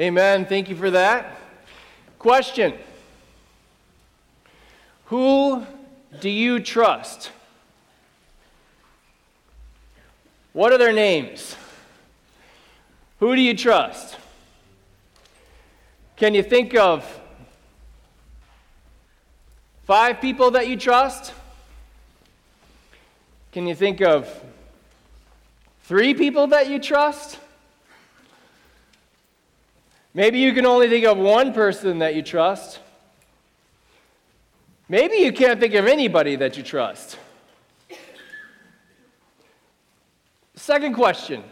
Amen. Thank you for that. Question Who do you trust? What are their names? Who do you trust? Can you think of five people that you trust? Can you think of three people that you trust? Maybe you can only think of one person that you trust. Maybe you can't think of anybody that you trust. Second question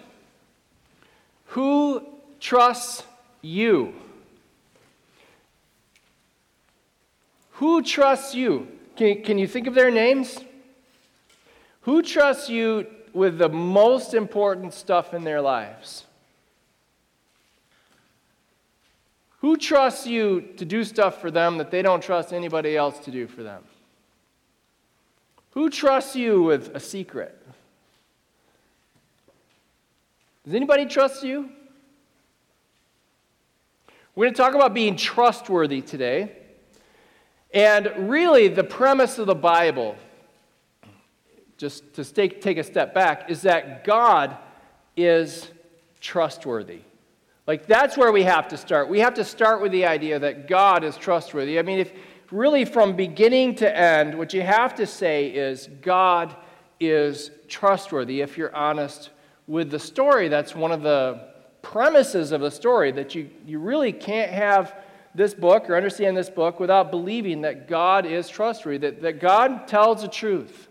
Who trusts you? Who trusts you? Can, can you think of their names? Who trusts you with the most important stuff in their lives? Who trusts you to do stuff for them that they don't trust anybody else to do for them? Who trusts you with a secret? Does anybody trust you? We're going to talk about being trustworthy today. And really, the premise of the Bible, just to take, take a step back, is that God is trustworthy. Like, that's where we have to start. We have to start with the idea that God is trustworthy. I mean, if really from beginning to end, what you have to say is God is trustworthy. If you're honest with the story, that's one of the premises of the story that you, you really can't have this book or understand this book without believing that God is trustworthy, that, that God tells the truth,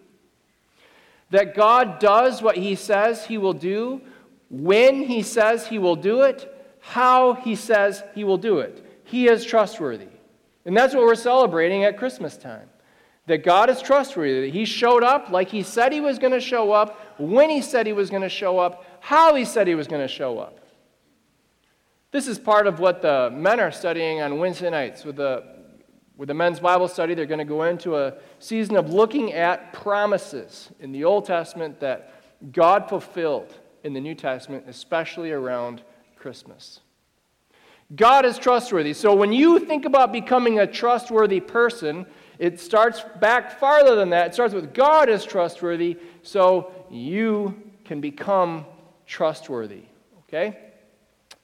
that God does what he says he will do, when he says he will do it, how he says he will do it. He is trustworthy. And that's what we're celebrating at Christmas time. That God is trustworthy, that he showed up like he said he was going to show up, when he said he was going to show up, how he said he was going to show up. This is part of what the men are studying on Wednesday nights with the, with the men's Bible study. They're going to go into a season of looking at promises in the Old Testament that God fulfilled in the New Testament, especially around Christmas. God is trustworthy. So when you think about becoming a trustworthy person, it starts back farther than that. It starts with God is trustworthy, so you can become trustworthy. Okay?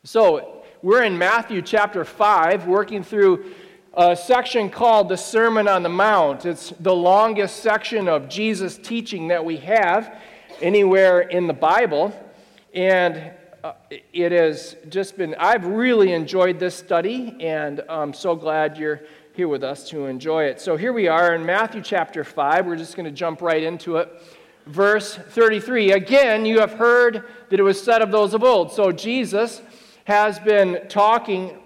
So we're in Matthew chapter 5, working through a section called the Sermon on the Mount. It's the longest section of Jesus' teaching that we have anywhere in the Bible. And uh, it has just been, I've really enjoyed this study, and I'm so glad you're here with us to enjoy it. So here we are in Matthew chapter 5. We're just going to jump right into it. Verse 33. Again, you have heard that it was said of those of old. So Jesus has been talking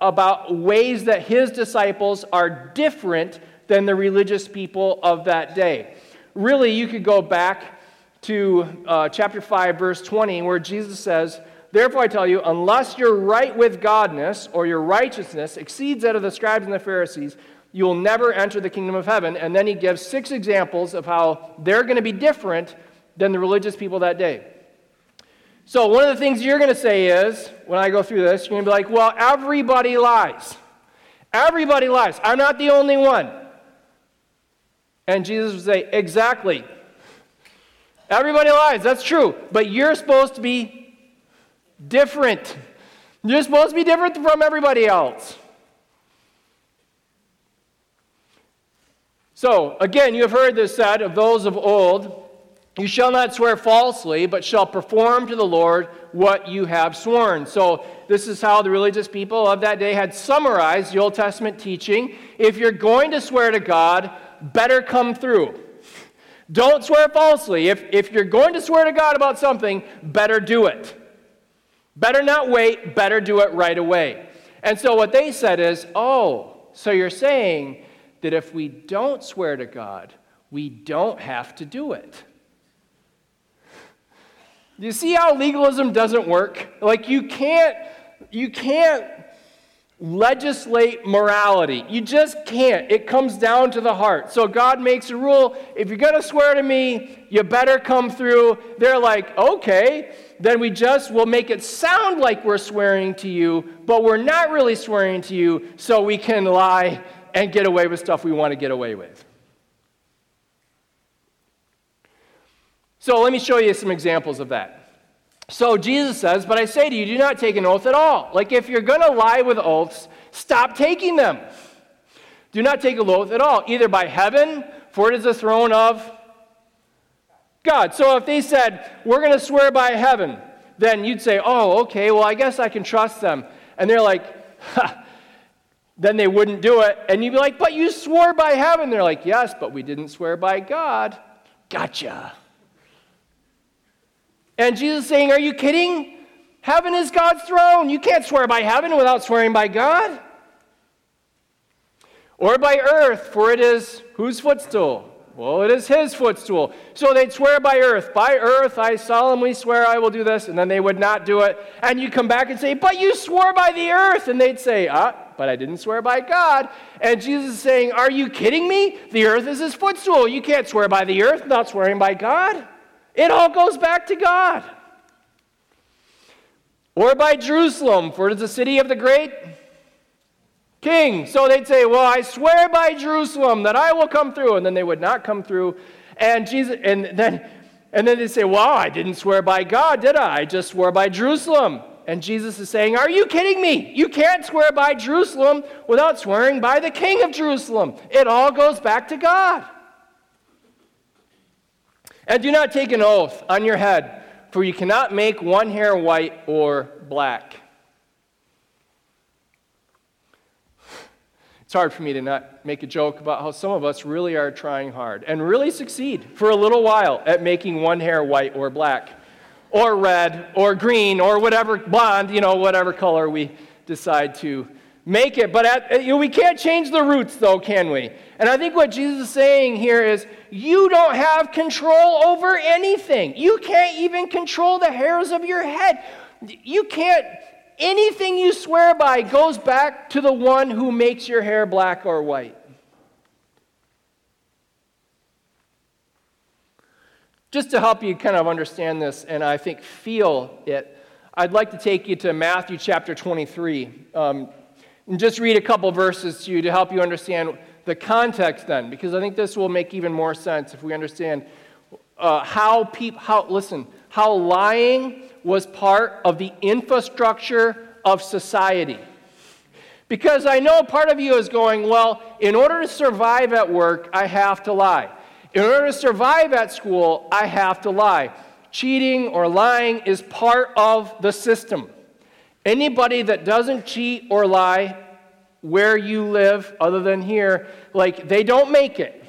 about ways that his disciples are different than the religious people of that day. Really, you could go back to uh, chapter 5, verse 20, where Jesus says, Therefore I tell you, unless your right with Godness or your righteousness exceeds that of the scribes and the Pharisees, you will never enter the kingdom of heaven. And then he gives six examples of how they're going to be different than the religious people that day. So, one of the things you're going to say is, when I go through this, you're going to be like, well, everybody lies. Everybody lies. I'm not the only one. And Jesus would say, exactly. Everybody lies, that's true. But you're supposed to be different. You're supposed to be different from everybody else. So, again, you have heard this said of those of old You shall not swear falsely, but shall perform to the Lord what you have sworn. So, this is how the religious people of that day had summarized the Old Testament teaching. If you're going to swear to God, better come through. Don't swear falsely. If, if you're going to swear to God about something, better do it. Better not wait, better do it right away. And so what they said is, oh, so you're saying that if we don't swear to God, we don't have to do it. You see how legalism doesn't work? Like you can't you can't legislate morality. You just can't. It comes down to the heart. So God makes a rule if you're going to swear to me, you better come through. They're like, okay, then we just will make it sound like we're swearing to you, but we're not really swearing to you, so we can lie and get away with stuff we want to get away with. So let me show you some examples of that. So Jesus says, But I say to you, do not take an oath at all. Like if you're going to lie with oaths, stop taking them. Do not take an oath at all, either by heaven, for it is the throne of God. So if they said, We're going to swear by heaven, then you'd say, Oh, okay, well, I guess I can trust them. And they're like, ha. Then they wouldn't do it. And you'd be like, But you swore by heaven. They're like, Yes, but we didn't swear by God. Gotcha. And Jesus is saying, Are you kidding? Heaven is God's throne. You can't swear by heaven without swearing by God. Or by earth, for it is whose footstool? Well, it is his footstool. So they'd swear by earth. By earth, I solemnly swear I will do this. And then they would not do it. And you come back and say, But you swore by the earth. And they'd say, Ah, but I didn't swear by God. And Jesus is saying, Are you kidding me? The earth is his footstool. You can't swear by the earth without swearing by God. It all goes back to God. Or by Jerusalem, for it is the city of the great king. So they'd say, Well, I swear by Jerusalem that I will come through. And then they would not come through. And Jesus, and then and then they say, Well, I didn't swear by God, did I? I just swore by Jerusalem. And Jesus is saying, Are you kidding me? You can't swear by Jerusalem without swearing by the king of Jerusalem. It all goes back to God. And do not take an oath on your head, for you cannot make one hair white or black. It's hard for me to not make a joke about how some of us really are trying hard and really succeed for a little while at making one hair white or black, or red, or green, or whatever, blonde, you know, whatever color we decide to make it. But at, you know, we can't change the roots, though, can we? And I think what Jesus is saying here is you don't have control over anything. You can't even control the hairs of your head. You can't, anything you swear by goes back to the one who makes your hair black or white. Just to help you kind of understand this and I think feel it, I'd like to take you to Matthew chapter 23. Um, and just read a couple verses to you to help you understand the context then, because I think this will make even more sense if we understand uh, how people, how, listen, how lying was part of the infrastructure of society. Because I know part of you is going, well, in order to survive at work, I have to lie. In order to survive at school, I have to lie. Cheating or lying is part of the system. Anybody that doesn't cheat or lie where you live, other than here, like they don't make it.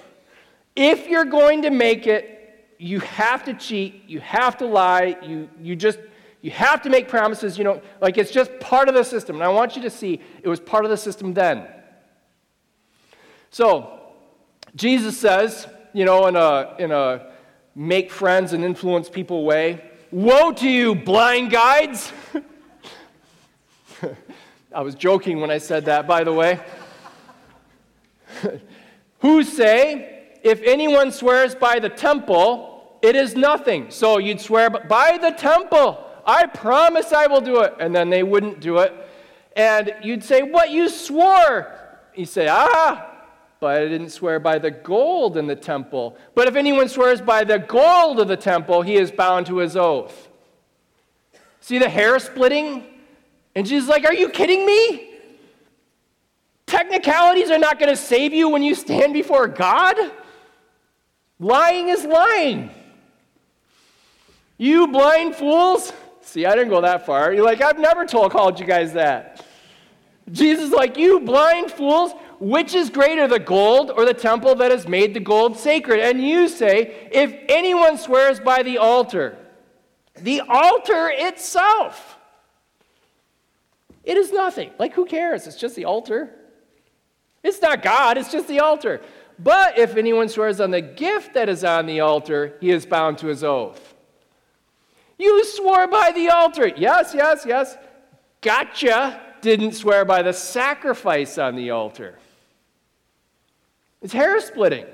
If you're going to make it, you have to cheat, you have to lie, you, you just you have to make promises, you know, like it's just part of the system. And I want you to see it was part of the system then. So, Jesus says, you know, in a in a make friends and influence people way, woe to you, blind guides. I was joking when I said that, by the way. Who say, if anyone swears by the temple, it is nothing. So you'd swear by the temple, I promise I will do it. And then they wouldn't do it. And you'd say, What you swore? You say, Ah, but I didn't swear by the gold in the temple. But if anyone swears by the gold of the temple, he is bound to his oath. See the hair splitting? And Jesus like, Are you kidding me? Technicalities are not going to save you when you stand before God. Lying is lying. You blind fools. See, I didn't go that far. You're like, I've never told called you guys that. Jesus like, you blind fools, which is greater, the gold or the temple that has made the gold sacred? And you say, if anyone swears by the altar, the altar itself it is nothing. Like, who cares? It's just the altar. It's not God, it's just the altar. But if anyone swears on the gift that is on the altar, he is bound to his oath. You swore by the altar. Yes, yes, yes. Gotcha. didn't swear by the sacrifice on the altar. It's hair splitting.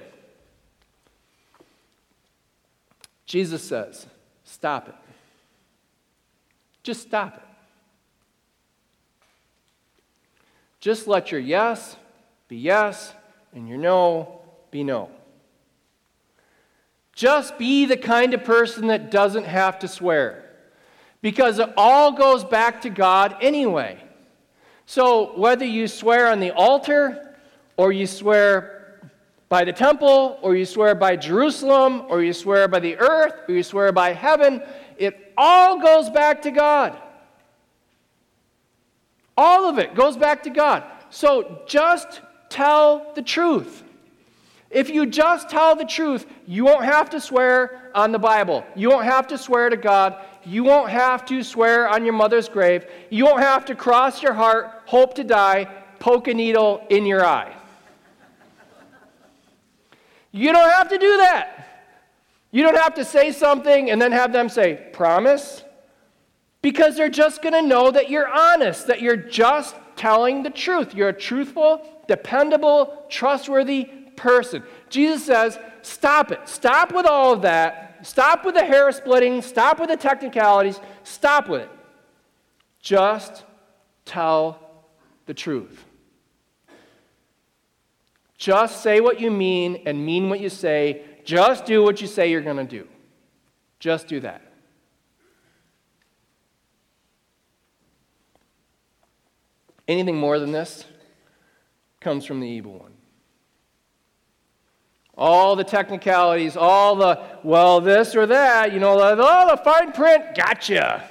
Jesus says, stop it. Just stop it. Just let your yes be yes and your no be no. Just be the kind of person that doesn't have to swear because it all goes back to God anyway. So whether you swear on the altar or you swear by the temple or you swear by Jerusalem or you swear by the earth or you swear by heaven, it all goes back to God. All of it goes back to God. So just tell the truth. If you just tell the truth, you won't have to swear on the Bible. You won't have to swear to God. You won't have to swear on your mother's grave. You won't have to cross your heart, hope to die, poke a needle in your eye. You don't have to do that. You don't have to say something and then have them say, Promise? Because they're just going to know that you're honest, that you're just telling the truth. You're a truthful, dependable, trustworthy person. Jesus says, Stop it. Stop with all of that. Stop with the hair splitting. Stop with the technicalities. Stop with it. Just tell the truth. Just say what you mean and mean what you say. Just do what you say you're going to do. Just do that. Anything more than this comes from the evil one. All the technicalities, all the, well, this or that, you know, the, oh, the fine print, gotcha.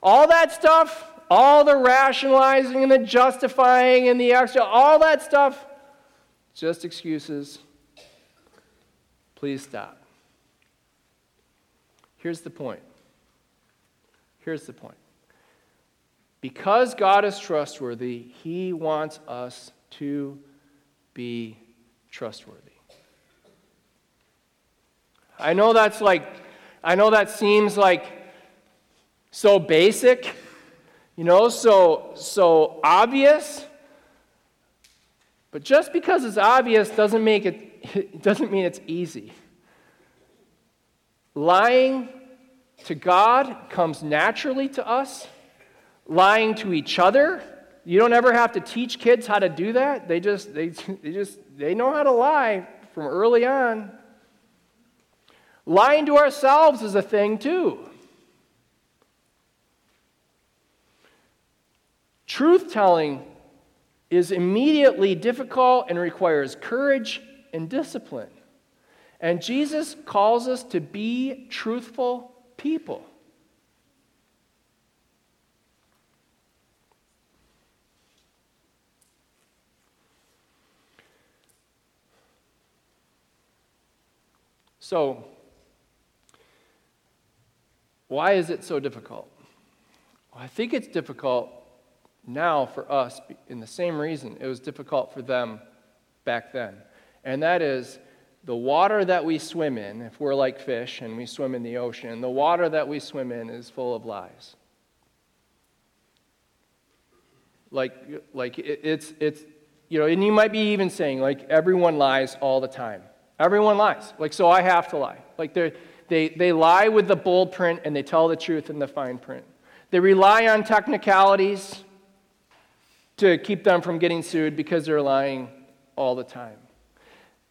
All that stuff, all the rationalizing and the justifying and the extra, all that stuff, just excuses. Please stop. Here's the point. Here's the point. Because God is trustworthy, He wants us to be trustworthy. I know that's like, I know that seems like so basic, you know, so, so obvious. But just because it's obvious doesn't make it, it doesn't mean it's easy. Lying to God comes naturally to us. Lying to each other, you don't ever have to teach kids how to do that. They just they, they just they know how to lie from early on. Lying to ourselves is a thing too. Truth telling is immediately difficult and requires courage and discipline. And Jesus calls us to be truthful people. So, why is it so difficult? Well, I think it's difficult now for us in the same reason it was difficult for them back then. And that is the water that we swim in, if we're like fish and we swim in the ocean, the water that we swim in is full of lies. Like, like it, it's, it's, you know, and you might be even saying, like, everyone lies all the time. Everyone lies. Like, so I have to lie. Like, they they, lie with the bold print and they tell the truth in the fine print. They rely on technicalities to keep them from getting sued because they're lying all the time.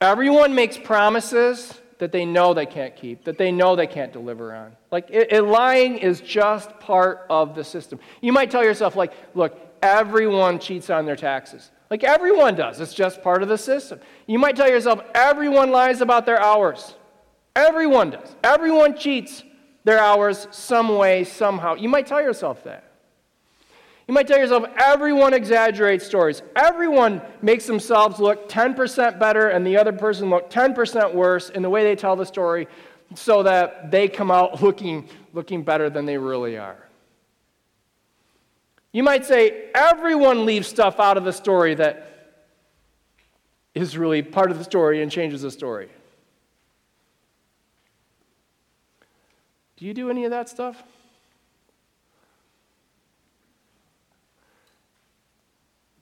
Everyone makes promises that they know they can't keep, that they know they can't deliver on. Like, it, it, lying is just part of the system. You might tell yourself, like, look, everyone cheats on their taxes. Like everyone does. It's just part of the system. You might tell yourself, everyone lies about their hours. Everyone does. Everyone cheats their hours some way, somehow. You might tell yourself that. You might tell yourself, everyone exaggerates stories. Everyone makes themselves look 10% better and the other person look 10% worse in the way they tell the story so that they come out looking, looking better than they really are. You might say, everyone leaves stuff out of the story that is really part of the story and changes the story. Do you do any of that stuff?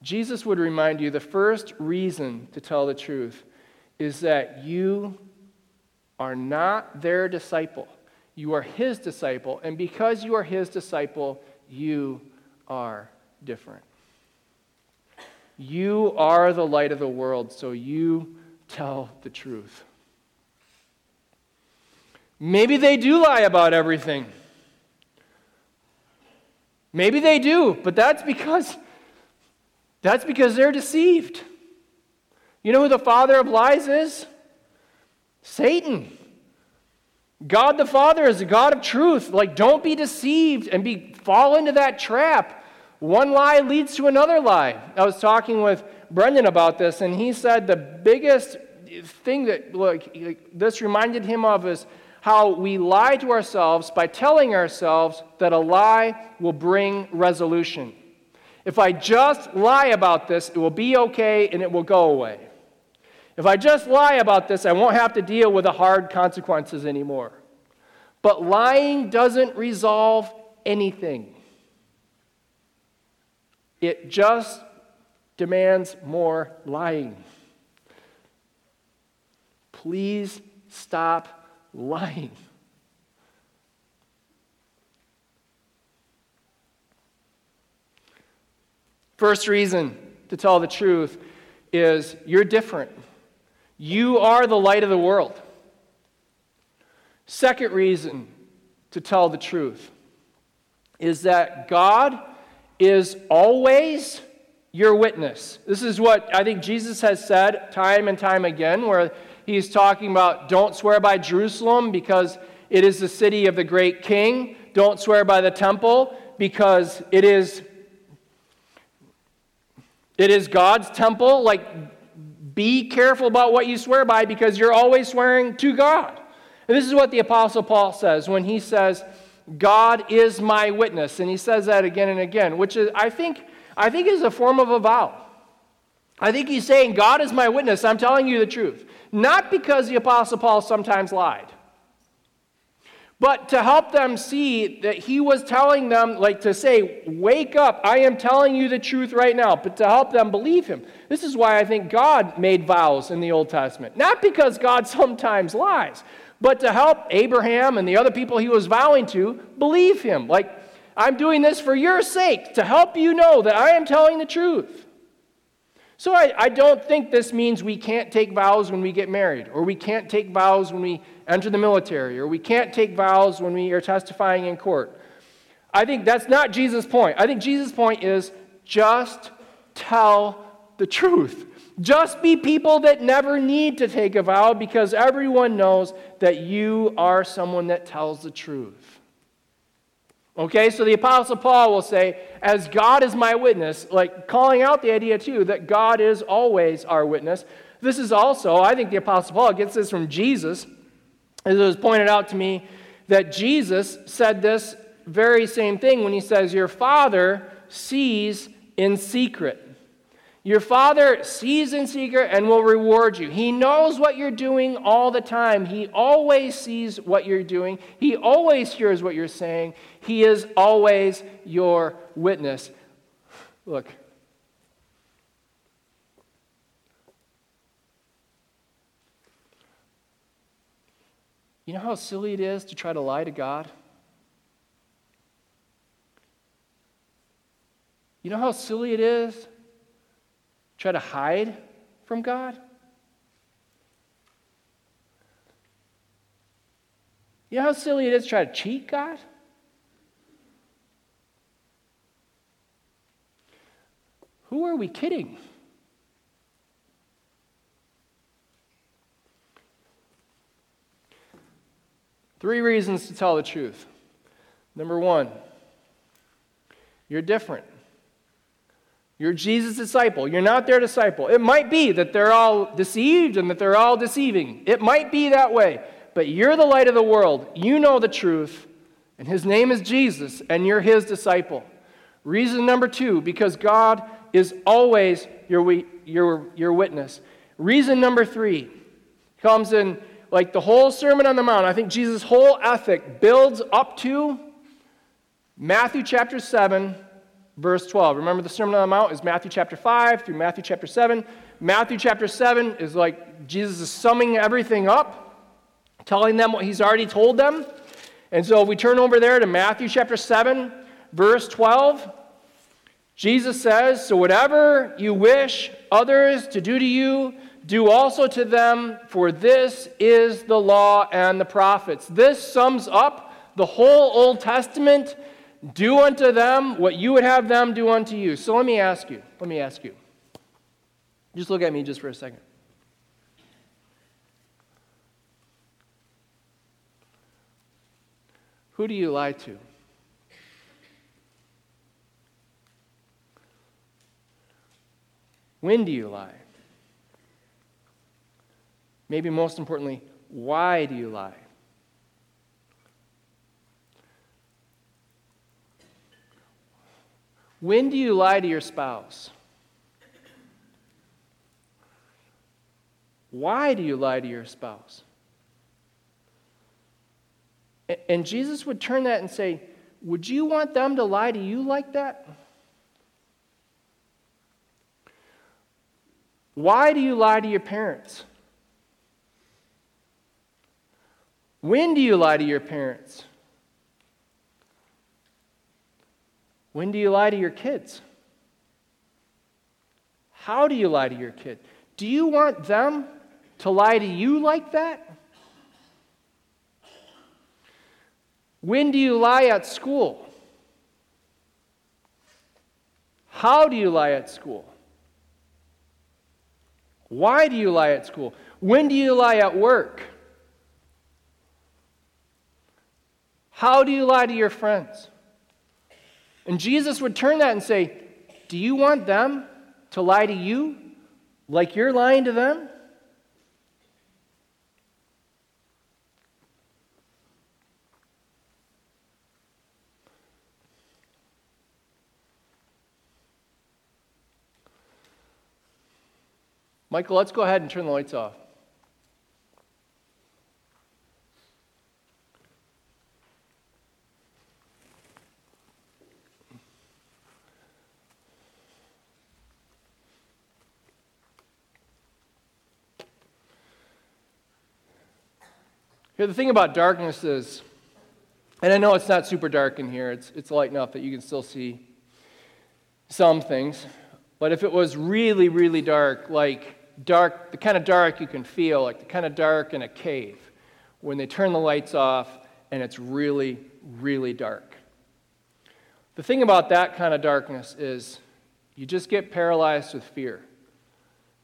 Jesus would remind you the first reason to tell the truth is that you are not their disciple. You are his disciple. And because you are his disciple, you are different. You are the light of the world, so you tell the truth. Maybe they do lie about everything. Maybe they do, but that's because that's because they're deceived. You know who the father of lies is? Satan. God the Father is the God of truth. Like, don't be deceived and be fall into that trap. One lie leads to another lie. I was talking with Brendan about this, and he said the biggest thing that like, this reminded him of is how we lie to ourselves by telling ourselves that a lie will bring resolution. If I just lie about this, it will be okay and it will go away. If I just lie about this, I won't have to deal with the hard consequences anymore. But lying doesn't resolve anything, it just demands more lying. Please stop lying. First reason to tell the truth is you're different. You are the light of the world. Second reason to tell the truth is that God is always your witness. This is what I think Jesus has said time and time again, where he's talking about don't swear by Jerusalem because it is the city of the great king. Don't swear by the temple because it is it is God's temple. Like, be careful about what you swear by because you're always swearing to God. And this is what the Apostle Paul says when he says, God is my witness. And he says that again and again, which is, I think, I think is a form of a vow. I think he's saying, God is my witness. I'm telling you the truth. Not because the Apostle Paul sometimes lied but to help them see that he was telling them, like to say, Wake up, I am telling you the truth right now, but to help them believe him. This is why I think God made vows in the Old Testament. Not because God sometimes lies, but to help Abraham and the other people he was vowing to believe him. Like, I'm doing this for your sake, to help you know that I am telling the truth. So I, I don't think this means we can't take vows when we get married, or we can't take vows when we enter the military, or we can't take vows when we are testifying in court. I think that's not Jesus' point. I think Jesus' point is just tell the truth. Just be people that never need to take a vow because everyone knows that you are someone that tells the truth. Okay, so the Apostle Paul will say, as God is my witness, like calling out the idea too that God is always our witness. This is also, I think the Apostle Paul gets this from Jesus as it was pointed out to me that Jesus said this very same thing when he says, Your Father sees in secret. Your Father sees in secret and will reward you. He knows what you're doing all the time. He always sees what you're doing. He always hears what you're saying. He is always your witness. Look, You know how silly it is to try to lie to God? You know how silly it is try to hide from God? You know how silly it is to try to cheat God? Who are we kidding? Three reasons to tell the truth. Number one, you're different. You're Jesus' disciple. You're not their disciple. It might be that they're all deceived and that they're all deceiving. It might be that way. But you're the light of the world. You know the truth. And his name is Jesus, and you're his disciple. Reason number two, because God is always your, your, your witness. Reason number three comes in like the whole Sermon on the Mount, I think Jesus' whole ethic builds up to Matthew chapter 7 verse 12. Remember, the Sermon on the Mount is Matthew chapter 5 through Matthew chapter 7. Matthew chapter 7 is like Jesus is summing everything up, telling them what he's already told them. And so if we turn over there to Matthew chapter 7, verse 12, Jesus says, So whatever you wish others to do to you, do also to them, for this is the law and the prophets. This sums up the whole Old Testament. Do unto them what you would have them do unto you. So let me ask you, let me ask you. Just look at me just for a second. Who do you lie to? When do you lie? Maybe most importantly, why do you lie? When do you lie to your spouse? Why do you lie to your spouse? And Jesus would turn that and say, Would you want them to lie to you like that? Why do you lie to your parents? When do you lie to your parents? When do you lie to your kids? How do you lie to your kid? Do you want them to lie to you like that? When do you lie at school? How do you lie at school? Why do you lie at school? When do you lie at work? How do you lie to your friends? And Jesus would turn that and say, Do you want them to lie to you like you're lying to them? Michael, let's go ahead and turn the lights off. Here, the thing about darkness is, and I know it's not super dark in here, it's, it's light enough that you can still see some things. But if it was really, really dark, like dark, the kind of dark you can feel, like the kind of dark in a cave, when they turn the lights off and it's really, really dark. The thing about that kind of darkness is you just get paralyzed with fear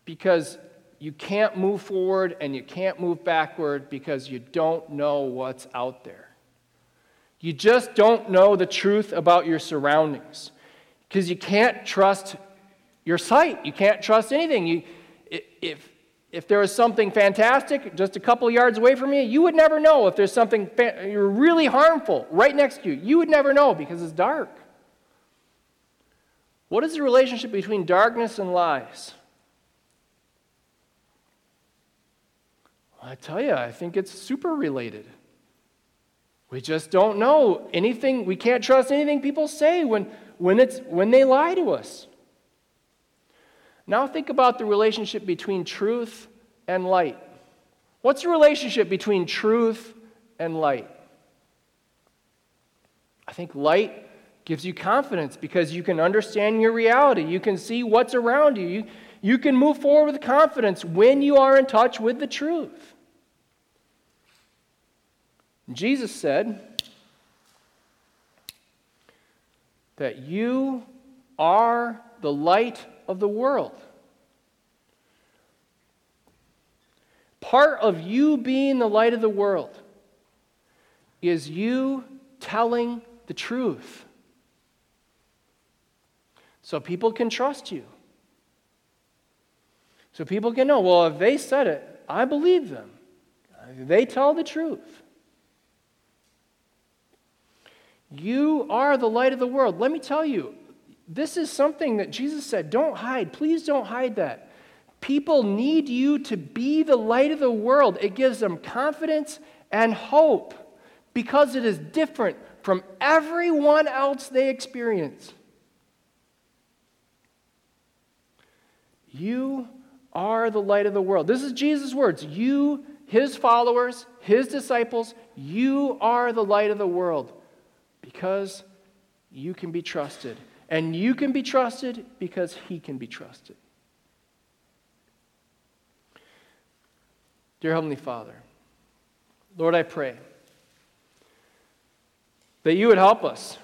because you can't move forward and you can't move backward because you don't know what's out there. You just don't know the truth about your surroundings because you can't trust your sight. You can't trust anything. You, if, if there was something fantastic just a couple yards away from you, you would never know. If there's something really harmful right next to you, you would never know because it's dark. What is the relationship between darkness and lies? I tell you, I think it's super related. We just don't know anything, we can't trust anything people say when, when, it's, when they lie to us. Now think about the relationship between truth and light. What's the relationship between truth and light? I think light gives you confidence because you can understand your reality. You can see what's around you. You, you can move forward with confidence when you are in touch with the truth. Jesus said that you are the light of the world. Part of you being the light of the world is you telling the truth. So people can trust you. So people can know, well, if they said it, I believe them. They tell the truth. You are the light of the world. Let me tell you, this is something that Jesus said don't hide. Please don't hide that. People need you to be the light of the world. It gives them confidence and hope because it is different from everyone else they experience. You are the light of the world. This is Jesus' words. You, his followers, his disciples, you are the light of the world because you can be trusted. And you can be trusted because he can be trusted. Dear Heavenly Father, Lord, I pray that you would help us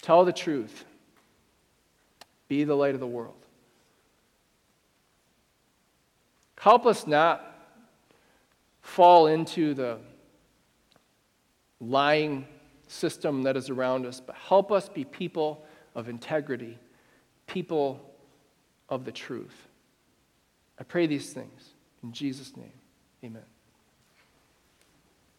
tell the truth, be the light of the world. Help us not fall into the lying system that is around us, but help us be people of integrity, people of the truth. I pray these things in Jesus' name. Amen.